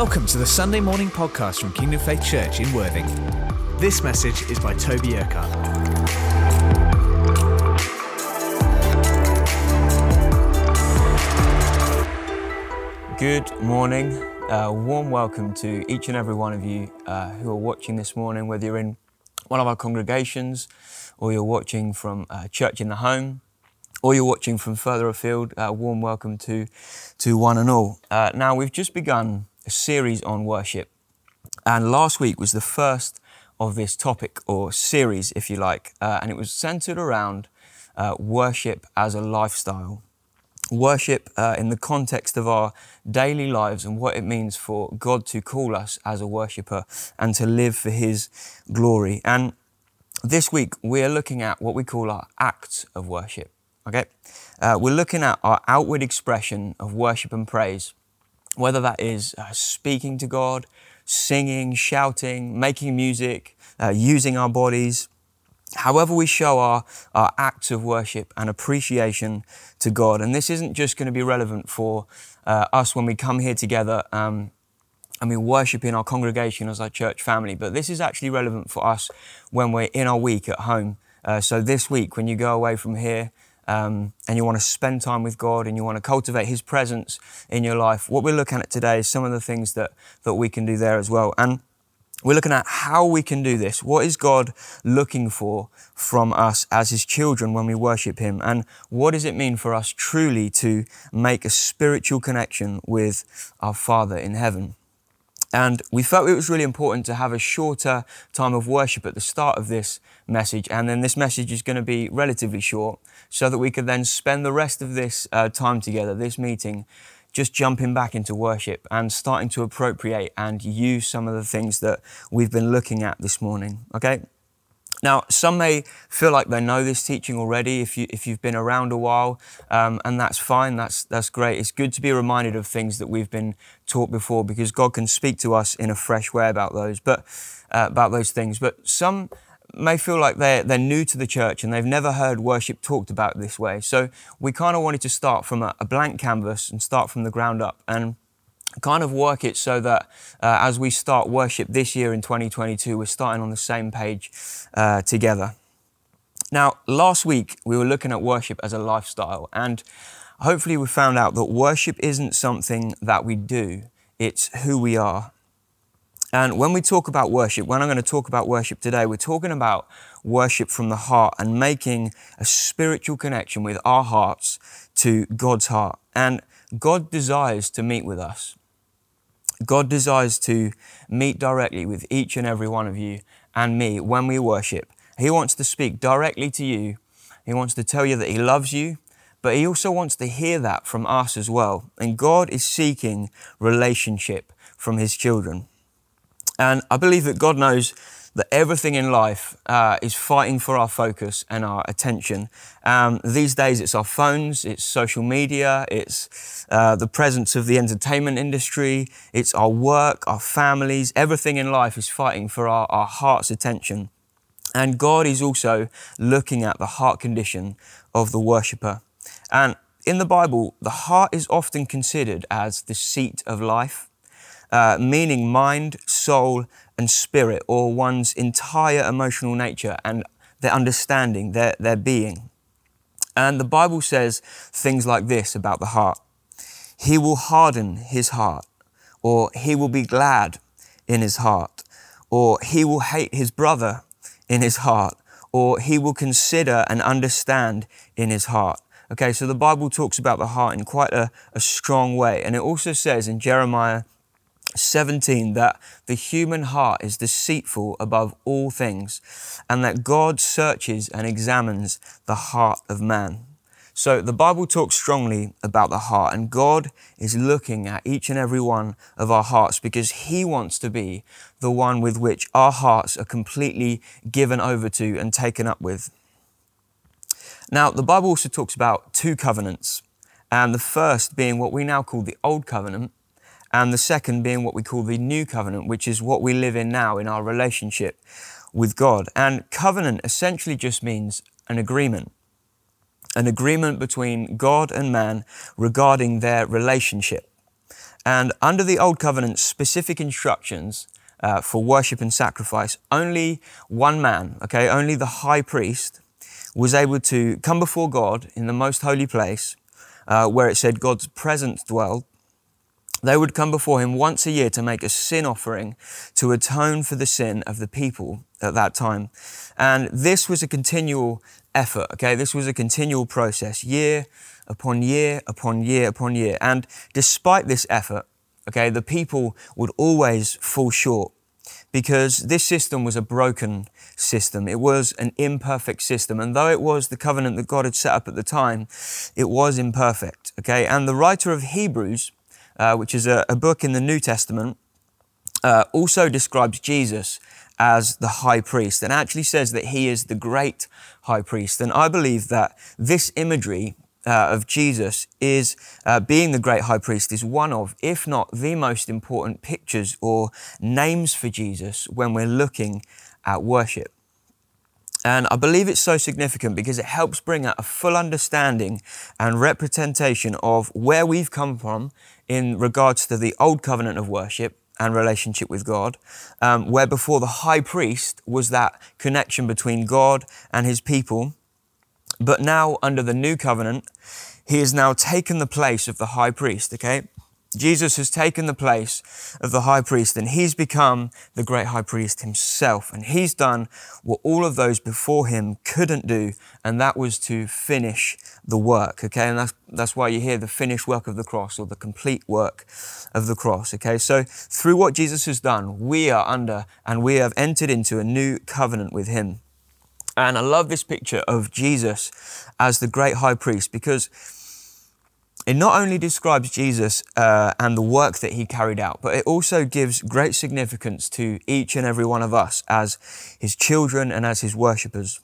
Welcome to the Sunday morning podcast from Kingdom Faith Church in Worthing. This message is by Toby Urquhart. Good morning. A warm welcome to each and every one of you uh, who are watching this morning, whether you're in one of our congregations or you're watching from uh, church in the home or you're watching from further afield. A warm welcome to, to one and all. Uh, now, we've just begun a series on worship. And last week was the first of this topic or series, if you like, uh, and it was centered around uh, worship as a lifestyle. Worship uh, in the context of our daily lives and what it means for God to call us as a worshiper and to live for His glory. And this week we're looking at what we call our acts of worship. Okay, uh, we're looking at our outward expression of worship and praise whether that is uh, speaking to God, singing, shouting, making music, uh, using our bodies, however we show our, our acts of worship and appreciation to God. And this isn't just going to be relevant for uh, us when we come here together um, and we worship in our congregation as our church family, but this is actually relevant for us when we're in our week at home. Uh, so this week, when you go away from here, um, and you want to spend time with God and you want to cultivate His presence in your life, what we're looking at today is some of the things that, that we can do there as well. And we're looking at how we can do this. What is God looking for from us as His children when we worship Him? And what does it mean for us truly to make a spiritual connection with our Father in heaven? And we felt it was really important to have a shorter time of worship at the start of this message. And then this message is going to be relatively short so that we could then spend the rest of this uh, time together, this meeting, just jumping back into worship and starting to appropriate and use some of the things that we've been looking at this morning. Okay? Now, some may feel like they know this teaching already if, you, if you've been around a while, um, and that's fine, that's, that's great. It's good to be reminded of things that we've been taught before because God can speak to us in a fresh way about those, but, uh, about those things. But some may feel like they're, they're new to the church and they've never heard worship talked about this way. So we kind of wanted to start from a, a blank canvas and start from the ground up. And kind of work it so that uh, as we start worship this year in 2022, we're starting on the same page uh, together. Now, last week we were looking at worship as a lifestyle, and hopefully we found out that worship isn't something that we do, it's who we are. And when we talk about worship, when I'm going to talk about worship today, we're talking about worship from the heart and making a spiritual connection with our hearts to God's heart. And God desires to meet with us. God desires to meet directly with each and every one of you and me when we worship. He wants to speak directly to you. He wants to tell you that He loves you, but He also wants to hear that from us as well. And God is seeking relationship from His children. And I believe that God knows that everything in life uh, is fighting for our focus and our attention. Um, these days, it's our phones, it's social media, it's uh, the presence of the entertainment industry, it's our work, our families. Everything in life is fighting for our, our heart's attention. And God is also looking at the heart condition of the worshiper. And in the Bible, the heart is often considered as the seat of life, uh, meaning mind, soul, and spirit, or one's entire emotional nature and their understanding, their, their being. And the Bible says things like this about the heart He will harden his heart, or he will be glad in his heart, or he will hate his brother in his heart, or he will consider and understand in his heart. Okay, so the Bible talks about the heart in quite a, a strong way. And it also says in Jeremiah 17 that the human heart is deceitful above all things and that God searches and examines the heart of man. So the Bible talks strongly about the heart and God is looking at each and every one of our hearts because he wants to be the one with which our hearts are completely given over to and taken up with. Now, the Bible also talks about two covenants and the first being what we now call the Old Covenant and the second being what we call the new covenant, which is what we live in now in our relationship with God. And covenant essentially just means an agreement, an agreement between God and man regarding their relationship. And under the Old Covenant, specific instructions uh, for worship and sacrifice, only one man, okay, only the high priest, was able to come before God in the most holy place, uh, where it said God's presence dwelled. They would come before him once a year to make a sin offering to atone for the sin of the people at that time. And this was a continual effort, okay? This was a continual process, year upon year upon year upon year. And despite this effort, okay, the people would always fall short because this system was a broken system. It was an imperfect system. And though it was the covenant that God had set up at the time, it was imperfect. Okay. And the writer of Hebrews, uh, which is a, a, book in the New Testament, uh, also describes Jesus as the high priest and actually says that he is the great high priest. And I believe that this imagery uh, of Jesus is uh, being the great high priest is one of, if not the most important pictures or names for Jesus when we're looking at worship. And I believe it's so significant because it helps bring out a full understanding and representation of where we've come from in regards to the old covenant of worship and relationship with God, um, where before the high priest was that connection between God and his people but now, under the new covenant, he has now taken the place of the high priest, okay? Jesus has taken the place of the high priest and he's become the great high priest himself. And he's done what all of those before him couldn't do, and that was to finish the work. Okay, and that's, that's why you hear the finished work of the cross or the complete work of the cross. Okay, so through what Jesus has done, we are under and we have entered into a new covenant with him. And I love this picture of Jesus as the great high priest because it not only describes Jesus uh, and the work that he carried out, but it also gives great significance to each and every one of us as his children and as his worshippers.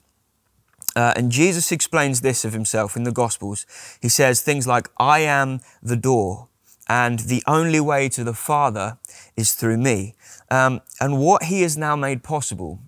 Uh, and Jesus explains this of himself in the Gospels. He says things like, I am the door, and the only way to the Father is through me. Um, and what he has now made possible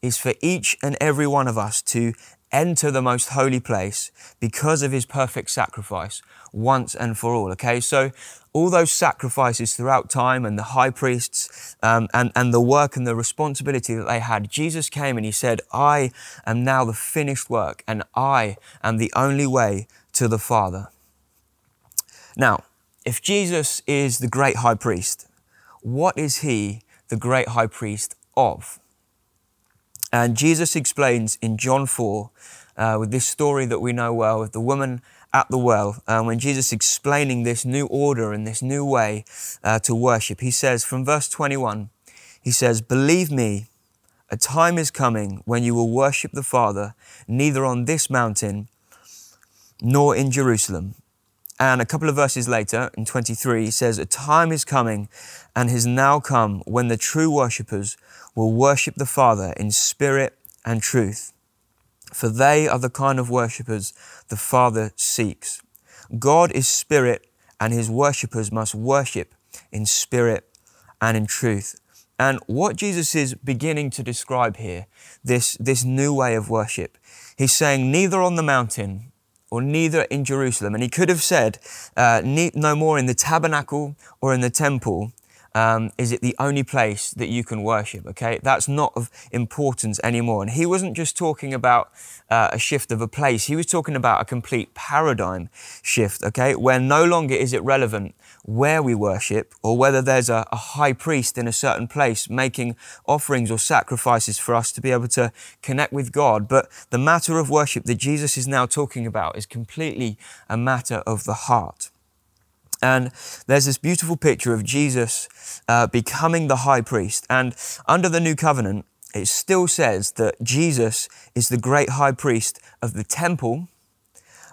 is for each and every one of us to enter the most holy place because of his perfect sacrifice once and for all. Okay, so all those sacrifices throughout time and the high priests um, and, and the work and the responsibility that they had, Jesus came and he said, I am now the finished work and I am the only way to the Father. Now, if Jesus is the great high priest, what is he the great high priest of? And Jesus explains in John 4, uh, with this story that we know well, with the woman at the well, um, when Jesus explaining this new order and this new way uh, to worship, he says from verse 21, he says, Believe me, a time is coming when you will worship the Father neither on this mountain nor in Jerusalem. And a couple of verses later, in 23, he says, A time is coming and has now come when the true worshippers will worship the Father in spirit and truth, for they are the kind of worshippers the Father seeks. God is spirit, and his worshippers must worship in spirit and in truth. And what Jesus is beginning to describe here, this, this new way of worship, he's saying, neither on the mountain or neither in Jerusalem. And he could have said, uh, no more in the tabernacle or in the temple, um, is it the only place that you can worship? Okay, that's not of importance anymore. And he wasn't just talking about uh, a shift of a place, he was talking about a complete paradigm shift, okay, where no longer is it relevant where we worship or whether there's a, a high priest in a certain place making offerings or sacrifices for us to be able to connect with God. But the matter of worship that Jesus is now talking about is completely a matter of the heart. And there's this beautiful picture of Jesus uh, becoming the high priest. And under the new covenant, it still says that Jesus is the great high priest of the temple,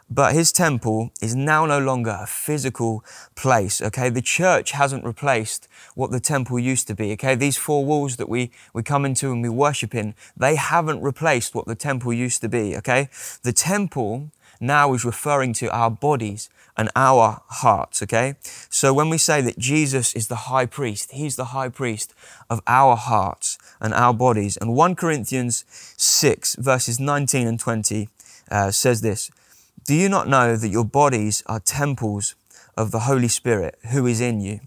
but his temple is now no longer a physical place. Okay, the church hasn't replaced what the temple used to be. Okay, these four walls that we, we come into and we worship in, they haven't replaced what the temple used to be. Okay, the temple now is referring to our bodies and our hearts, okay? So when we say that Jesus is the high priest, he's the high priest of our hearts and our bodies. And 1 Corinthians 6, verses 19 and 20 uh, says this Do you not know that your bodies are temples of the Holy Spirit who is in you,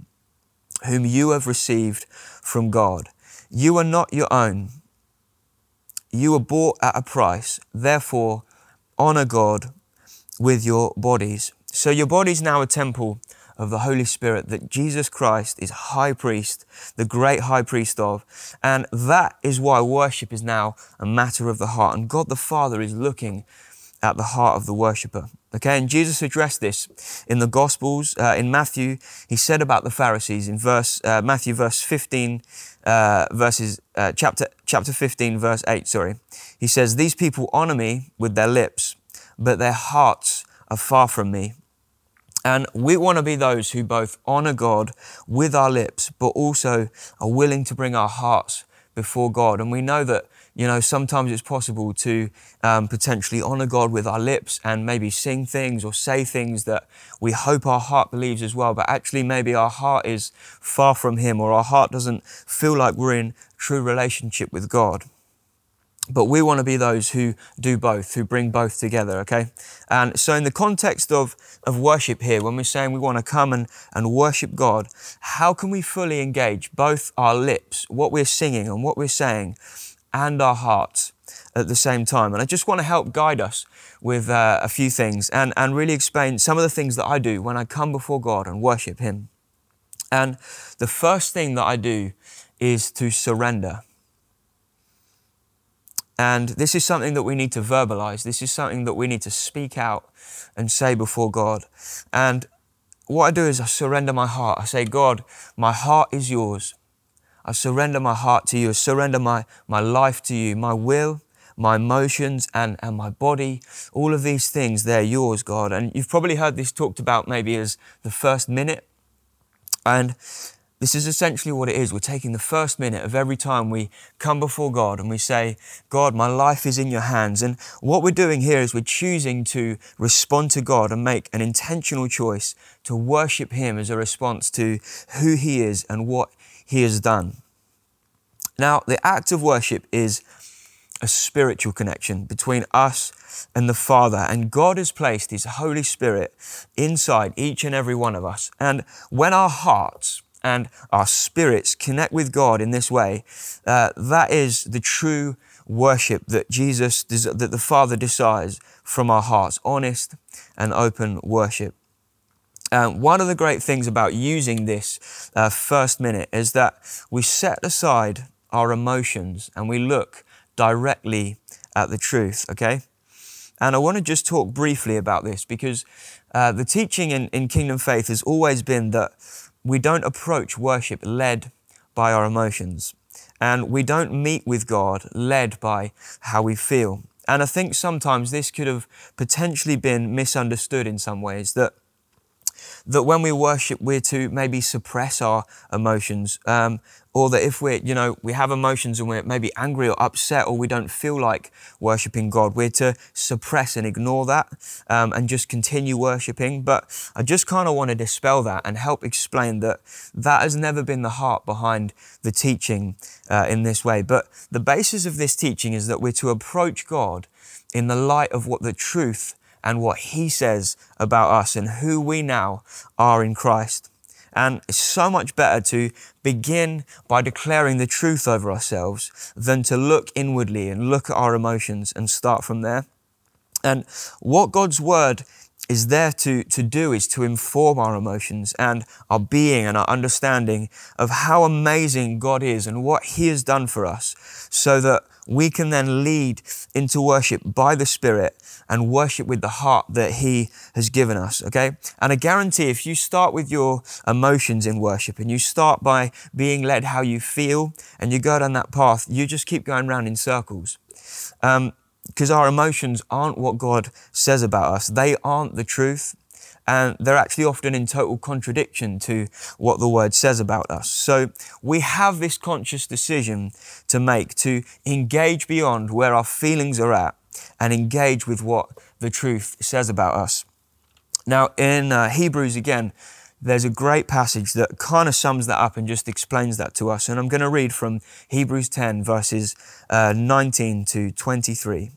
whom you have received from God. You are not your own. You were bought at a price. Therefore, honor God with your bodies. So your body is now a temple of the Holy Spirit that Jesus Christ is high priest, the great high priest of. And that is why worship is now a matter of the heart. And God the Father is looking at the heart of the worshiper. Okay, and Jesus addressed this in the Gospels. Uh, in Matthew, he said about the Pharisees in verse uh, Matthew verse 15, uh, verses uh, chapter chapter 15, verse 8. Sorry, he says, "These people honor me with their lips, but their hearts are far from me." And we want to be those who both honor God with our lips, but also are willing to bring our hearts before God. And we know that, you know, sometimes it's possible to um, potentially honor God with our lips and maybe sing things or say things that we hope our heart believes as well. But actually, maybe our heart is far from Him or our heart doesn't feel like we're in true relationship with God. But we want to be those who do both, who bring both together, okay? And so, in the context of, of worship here, when we're saying we want to come and, and worship God, how can we fully engage both our lips, what we're singing and what we're saying, and our hearts at the same time? And I just want to help guide us with uh, a few things and, and really explain some of the things that I do when I come before God and worship Him. And the first thing that I do is to surrender. And this is something that we need to verbalize. This is something that we need to speak out and say before God. And what I do is I surrender my heart. I say, God, my heart is yours. I surrender my heart to you. I surrender my, my life to you, my will, my emotions, and, and my body. All of these things, they're yours, God. And you've probably heard this talked about maybe as the first minute. And this is essentially what it is. We're taking the first minute of every time we come before God and we say, God, my life is in your hands. And what we're doing here is we're choosing to respond to God and make an intentional choice to worship Him as a response to who He is and what He has done. Now, the act of worship is a spiritual connection between us and the Father. And God has placed His Holy Spirit inside each and every one of us. And when our hearts, and our spirits connect with God in this way, uh, that is the true worship that Jesus, that the Father desires from our hearts, honest and open worship. Um, one of the great things about using this uh, first minute is that we set aside our emotions and we look directly at the truth, okay? And I want to just talk briefly about this because uh, the teaching in, in Kingdom Faith has always been that we don't approach worship led by our emotions. And we don't meet with God led by how we feel. And I think sometimes this could have potentially been misunderstood in some ways that that when we worship, we're to maybe suppress our emotions, um, or that if we're, you know, we have emotions and we're maybe angry or upset, or we don't feel like worshiping God, we're to suppress and ignore that um, and just continue worshiping. But I just kind of want to dispel that and help explain that that has never been the heart behind the teaching uh, in this way. But the basis of this teaching is that we're to approach God in the light of what the truth and what He says about us and who we now are in Christ. And it's so much better to begin by declaring the truth over ourselves than to look inwardly and look at our emotions and start from there. And what God's Word is there to, to do is to inform our emotions and our being and our understanding of how amazing God is and what He has done for us so that we can then lead into worship by the Spirit and worship with the heart that He has given us, okay? And I guarantee if you start with your emotions in worship and you start by being led how you feel and you go down that path, you just keep going round in circles. Um, because our emotions aren't what God says about us. They aren't the truth. And they're actually often in total contradiction to what the word says about us. So we have this conscious decision to make to engage beyond where our feelings are at and engage with what the truth says about us. Now, in uh, Hebrews again, there's a great passage that kind of sums that up and just explains that to us. And I'm going to read from Hebrews 10, verses uh, 19 to 23.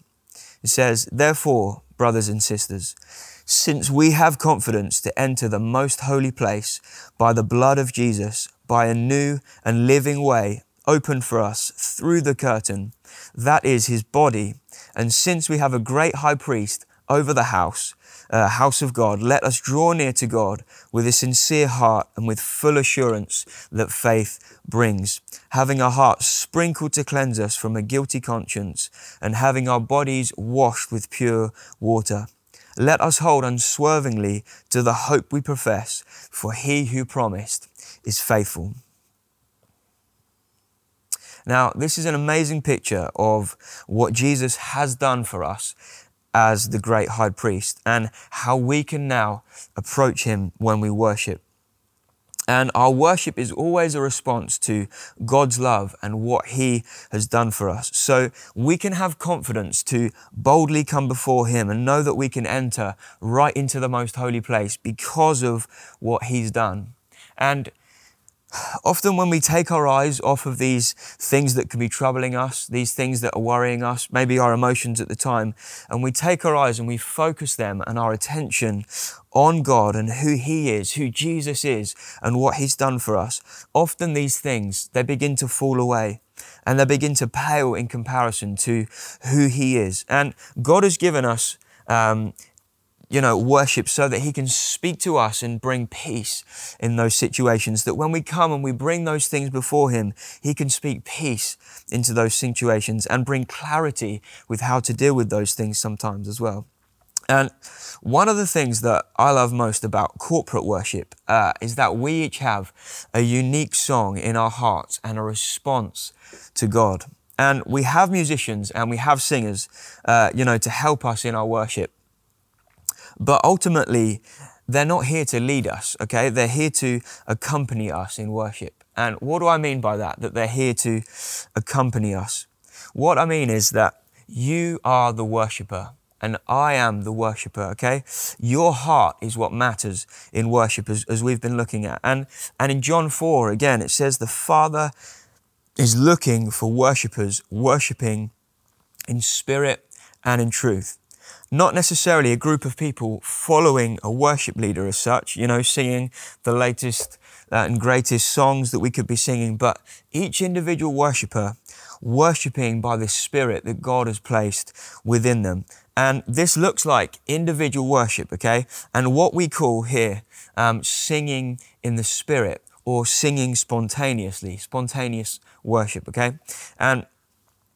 It says, Therefore, brothers and sisters, since we have confidence to enter the most holy place by the blood of Jesus, by a new and living way opened for us through the curtain. That is his body. And since we have a great high priest over the house, uh, house of God, let us draw near to God with a sincere heart and with full assurance that faith brings, having our hearts sprinkled to cleanse us from a guilty conscience and having our bodies washed with pure water. Let us hold unswervingly to the hope we profess, for he who promised is faithful. Now, this is an amazing picture of what Jesus has done for us as the great high priest and how we can now approach him when we worship. And our worship is always a response to God's love and what He has done for us. So we can have confidence to boldly come before Him and know that we can enter right into the most holy place because of what He's done. And often when we take our eyes off of these things that can be troubling us, these things that are worrying us, maybe our emotions at the time, and we take our eyes and we focus them and our attention on God and who He is, who Jesus is, and what He's done for us, often these things, they begin to fall away and they begin to pale in comparison to who He is. And God has given us um, you know, worship so that He can speak to us and bring peace in those situations. That when we come and we bring those things before Him, He can speak peace into those situations and bring clarity with how to deal with those things sometimes as well. And one of the things that I love most about corporate worship uh, is that we each have a unique song in our hearts and a response to God. And we have musicians and we have singers, uh, you know, to help us in our worship. But ultimately, they're not here to lead us, okay? They're here to accompany us in worship. And what do I mean by that? That they're here to accompany us. What I mean is that you are the worshiper and I am the worshiper, okay? Your heart is what matters in worship as, as we've been looking at. And, and in John 4, again, it says the Father is looking for worshippers worshiping in spirit and in truth not necessarily a group of people following a worship leader as such, you know, singing the latest uh, and greatest songs that we could be singing, but each individual worshiper worshiping by the Spirit that God has placed within them. And this looks like individual worship, okay? And what we call here um, singing in the Spirit or singing spontaneously, spontaneous worship, okay? And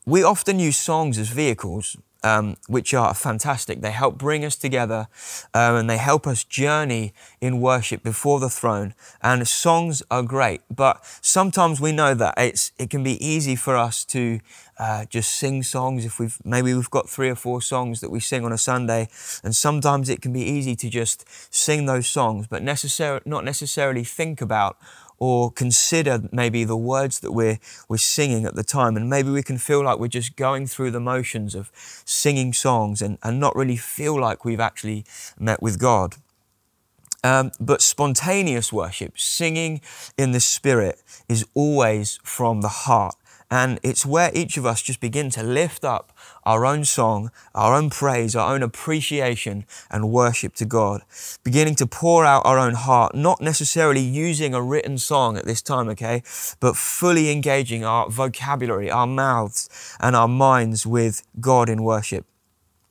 we often use songs as vehicles um, which are fantastic. They help bring us together um, and they help us journey in worship before the throne. And songs are great, but sometimes we know that it's, it can be easy for us to uh, just sing songs if we've maybe we've got three or four songs that we sing on a Sunday, and sometimes it can be easy to just sing those songs, but necessar- not necessarily think about or consider maybe the words that we're, we're singing at the time. And maybe we can feel like we're just going through the motions of singing songs and, and not really feel like we've actually met with God. Um, but spontaneous worship, singing in the Spirit, is always from the heart. And it's where each of us just begin to lift up our own song, our own praise, our own appreciation and worship to God. Beginning to pour out our own heart, not necessarily using a written song at this time, okay, but fully engaging our vocabulary, our mouths, and our minds with God in worship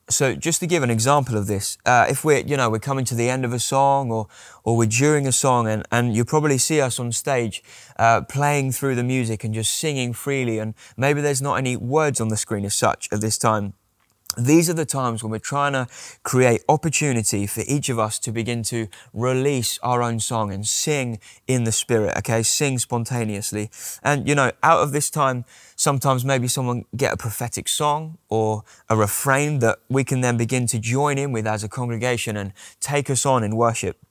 so just to give an example of this, uh, if we're, you know, we're coming to the end of a song or, or we're during a song and, and you probably see us on stage uh, playing through the music and just singing freely and maybe there's not any words on the screen as such at this time. These are the times when we're trying to create opportunity for each of us to begin to release our own song and sing in the spirit, okay? Sing spontaneously. And, you know, out of this time, sometimes maybe someone get a prophetic song or a refrain that we can then begin to join in with as a congregation and take us on in worship.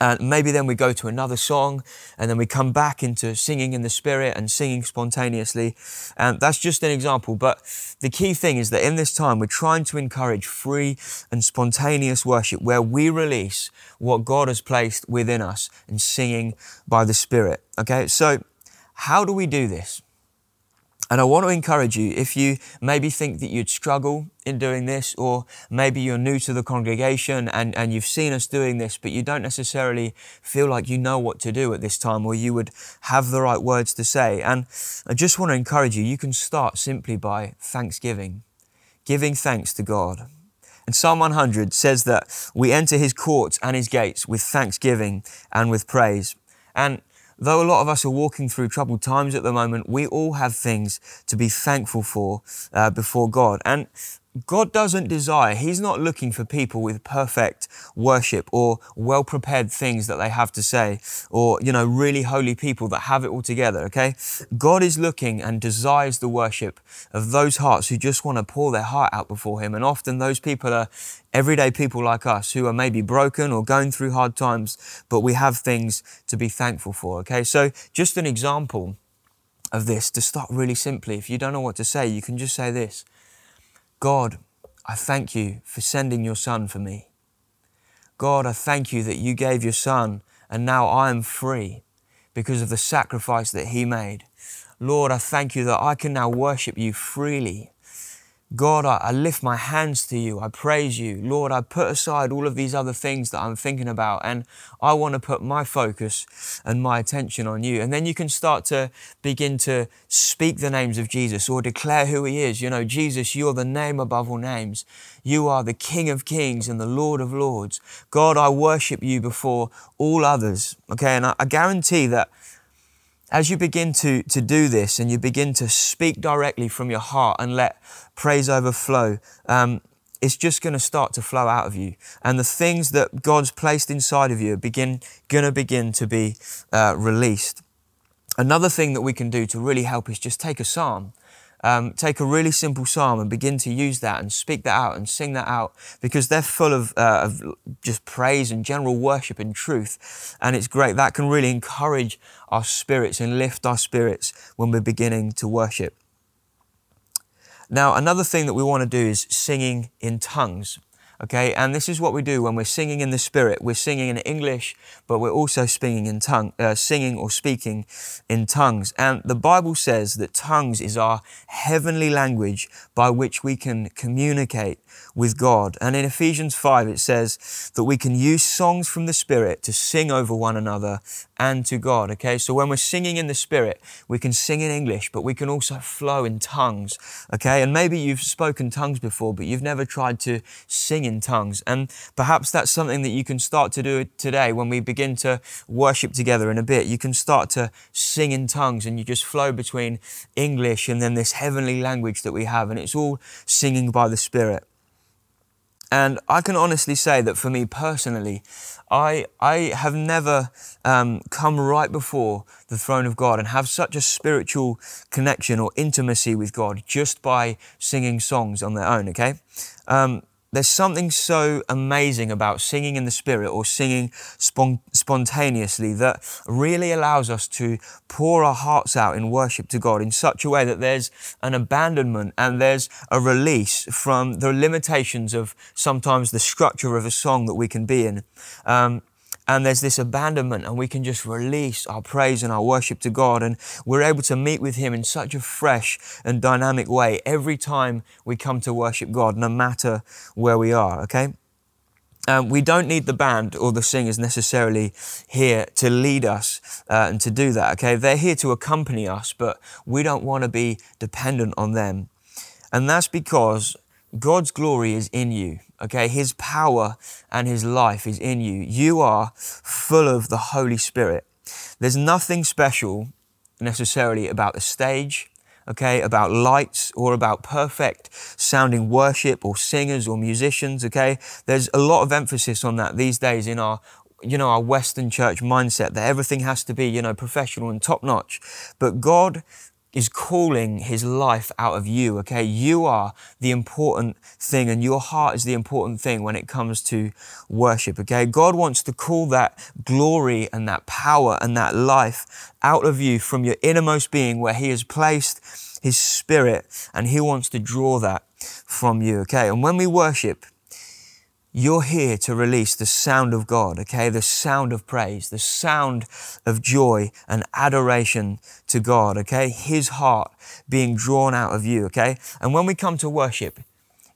And maybe then we go to another song and then we come back into singing in the spirit and singing spontaneously. And that's just an example. But the key thing is that in this time, we're trying to encourage free and spontaneous worship where we release what God has placed within us and singing by the spirit. Okay. So how do we do this? And I want to encourage you if you maybe think that you'd struggle in doing this, or maybe you're new to the congregation and, and you've seen us doing this, but you don't necessarily feel like you know what to do at this time or you would have the right words to say. And I just want to encourage you, you can start simply by thanksgiving, giving thanks to God. And Psalm 100 says that we enter his courts and his gates with thanksgiving and with praise. And Though a lot of us are walking through troubled times at the moment, we all have things to be thankful for uh, before God. And God doesn't desire, He's not looking for people with perfect worship or well prepared things that they have to say or, you know, really holy people that have it all together, okay? God is looking and desires the worship of those hearts who just want to pour their heart out before Him. And often those people are everyday people like us who are maybe broken or going through hard times, but we have things to be thankful for, okay? So, just an example of this to start really simply. If you don't know what to say, you can just say this. God, I thank you for sending your son for me. God, I thank you that you gave your son and now I am free because of the sacrifice that he made. Lord, I thank you that I can now worship you freely God, I, I, lift my hands to you. I praise you. Lord, I put aside all of these other things that I'm thinking about and I want to put my focus and my attention on you. And then you can start to begin to speak the names of Jesus or declare who he is. You know, Jesus, you're the name above all names. You are the King of kings and the Lord of lords. God, I worship you before all others. Okay. And I, I guarantee that as you begin to, to do this and you begin to speak directly from your heart and let praise overflow, um, it's just going to start to flow out of you. And the things that God's placed inside of you are begin, going to begin to be uh, released. Another thing that we can do to really help is just take a psalm um, take a really simple psalm and begin to use that and speak that out and sing that out because they're full of, uh, of just praise and general worship and truth. And it's great. That can really encourage our spirits and lift our spirits when we're beginning to worship. Now, another thing that we want to do is singing in tongues. Okay, and this is what we do when we're singing in the Spirit. We're singing in English, but we're also singing in tongue, uh, singing or speaking in tongues. And the Bible says that tongues is our heavenly language by which we can communicate with God. And in Ephesians 5, it says that we can use songs from the Spirit to sing over one another and to God. Okay, so when we're singing in the Spirit, we can sing in English, but we can also flow in tongues. Okay, and maybe you've spoken tongues before, but you've never tried to sing in tongues. And perhaps that's something that you can start to do today when we begin to worship together in a bit. You can start to sing in tongues and you just flow between English and then this heavenly language that we have, and it's all singing by the Spirit. And I can honestly say that for me personally, I, I have never um, come right before the throne of God and have such a spiritual connection or intimacy with God just by singing songs on their own, okay? Um, there's something so amazing about singing in the Spirit or singing spon- spontaneously that really allows us to pour our hearts out in worship to God in such a way that there's an abandonment and there's a release from the limitations of sometimes the structure of a song that we can be in. Um, and there's this abandonment and we can just release our praise and our worship to God. And we're able to meet with him in such a fresh and dynamic way every time we come to worship God no matter where we are okay? Um, we don't need the band or the singers necessarily here to lead us uh, and to do that okay? They're here to accompany us but we don't want to be dependent on them. And that's because God's glory is in you. Okay, His power and His life is in you. You are full of the Holy Spirit. There's nothing special necessarily about the stage, okay, about lights or about perfect sounding worship or singers or musicians, okay? There's a lot of emphasis on that these days in our you know, our Western church mindset that everything has to be, you know, professional and top notch. But God is calling his life out of you, okay? You are the important thing and your heart is the important thing when it comes to worship, okay? God wants to call that glory and that power and that life out of you from your innermost being where he has placed his spirit and he wants to draw that from you, okay? And when we worship, you're here to release the sound of God, okay? The sound of praise, the sound of joy and adoration to God, okay? His heart being drawn out of you, okay? And when we come to worship,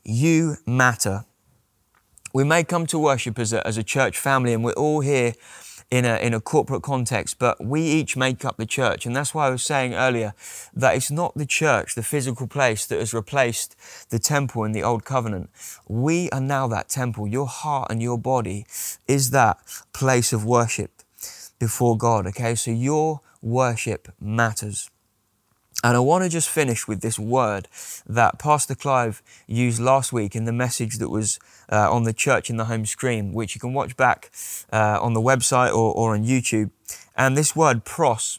you matter. We may come to worship as a, as a church family and we're all here in a, in a corporate context, but we each make up the church. And that's why I was saying earlier that it's not the church, the physical place, that has replaced the temple in the old covenant. We are now that temple. Your heart and your body is that place of worship before God, okay? So your worship matters. And I want to just finish with this word that Pastor Clive used last week in the message that was uh, on the Church in the Home screen, which you can watch back uh, on the website or, or on YouTube. And this word, pros,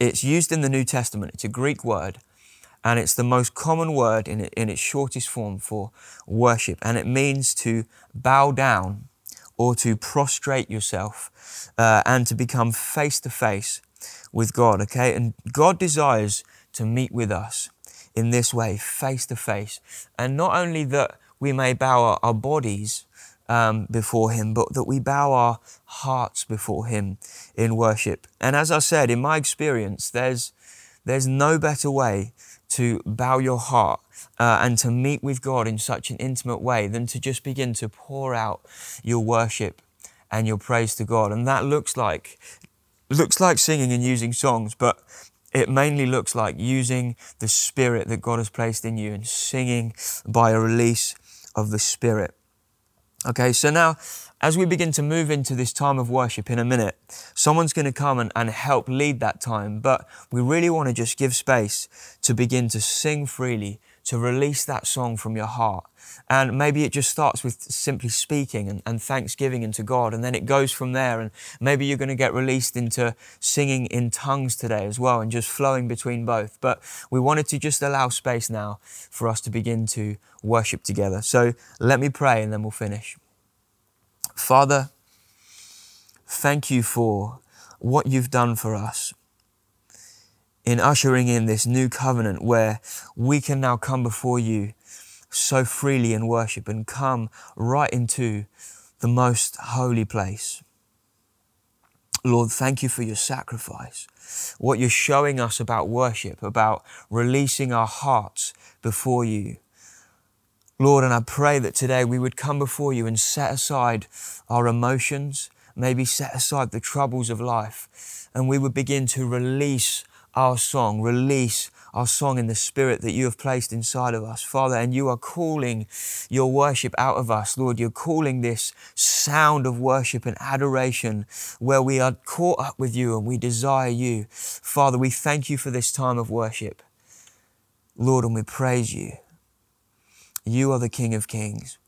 it's used in the New Testament. It's a Greek word, and it's the most common word in, in its shortest form for worship. And it means to bow down or to prostrate yourself uh, and to become face to face with God, okay? And God desires to meet with us in this way, face to face. And not only that we may bow our, our bodies um, before Him, but that we bow our hearts before Him in worship. And as I said, in my experience, there's, there's no better way to bow your heart uh, and to meet with God in such an intimate way than to just begin to pour out your worship and your praise to God. And that looks like looks like singing and using songs, but it mainly looks like using the spirit that God has placed in you and singing by a release of the spirit. Okay, so now as we begin to move into this time of worship in a minute, someone's going to come and, and help lead that time, but we really want to just give space to begin to sing freely, to release that song from your heart. And maybe it just starts with simply speaking and, and thanksgiving into God, and then it goes from there. And maybe you're going to get released into singing in tongues today as well and just flowing between both. But we wanted to just allow space now for us to begin to worship together. So let me pray and then we'll finish. Father, thank you for what you've done for us in ushering in this new covenant where we can now come before you so freely in worship and come right into the most holy place. Lord, thank you for your sacrifice. What you're showing us about worship, about releasing our hearts before you. Lord, and I pray that today we would come before you and set aside our emotions, maybe set aside the troubles of life, and we would begin to release our song, release our song in the spirit that you have placed inside of us, Father. And you are calling your worship out of us, Lord. You're calling this sound of worship and adoration where we are caught up with you and we desire you. Father, we thank you for this time of worship, Lord, and we praise you. You are the King of Kings,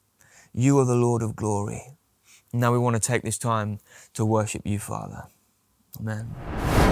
you are the Lord of glory. Now we want to take this time to worship you, Father. Amen.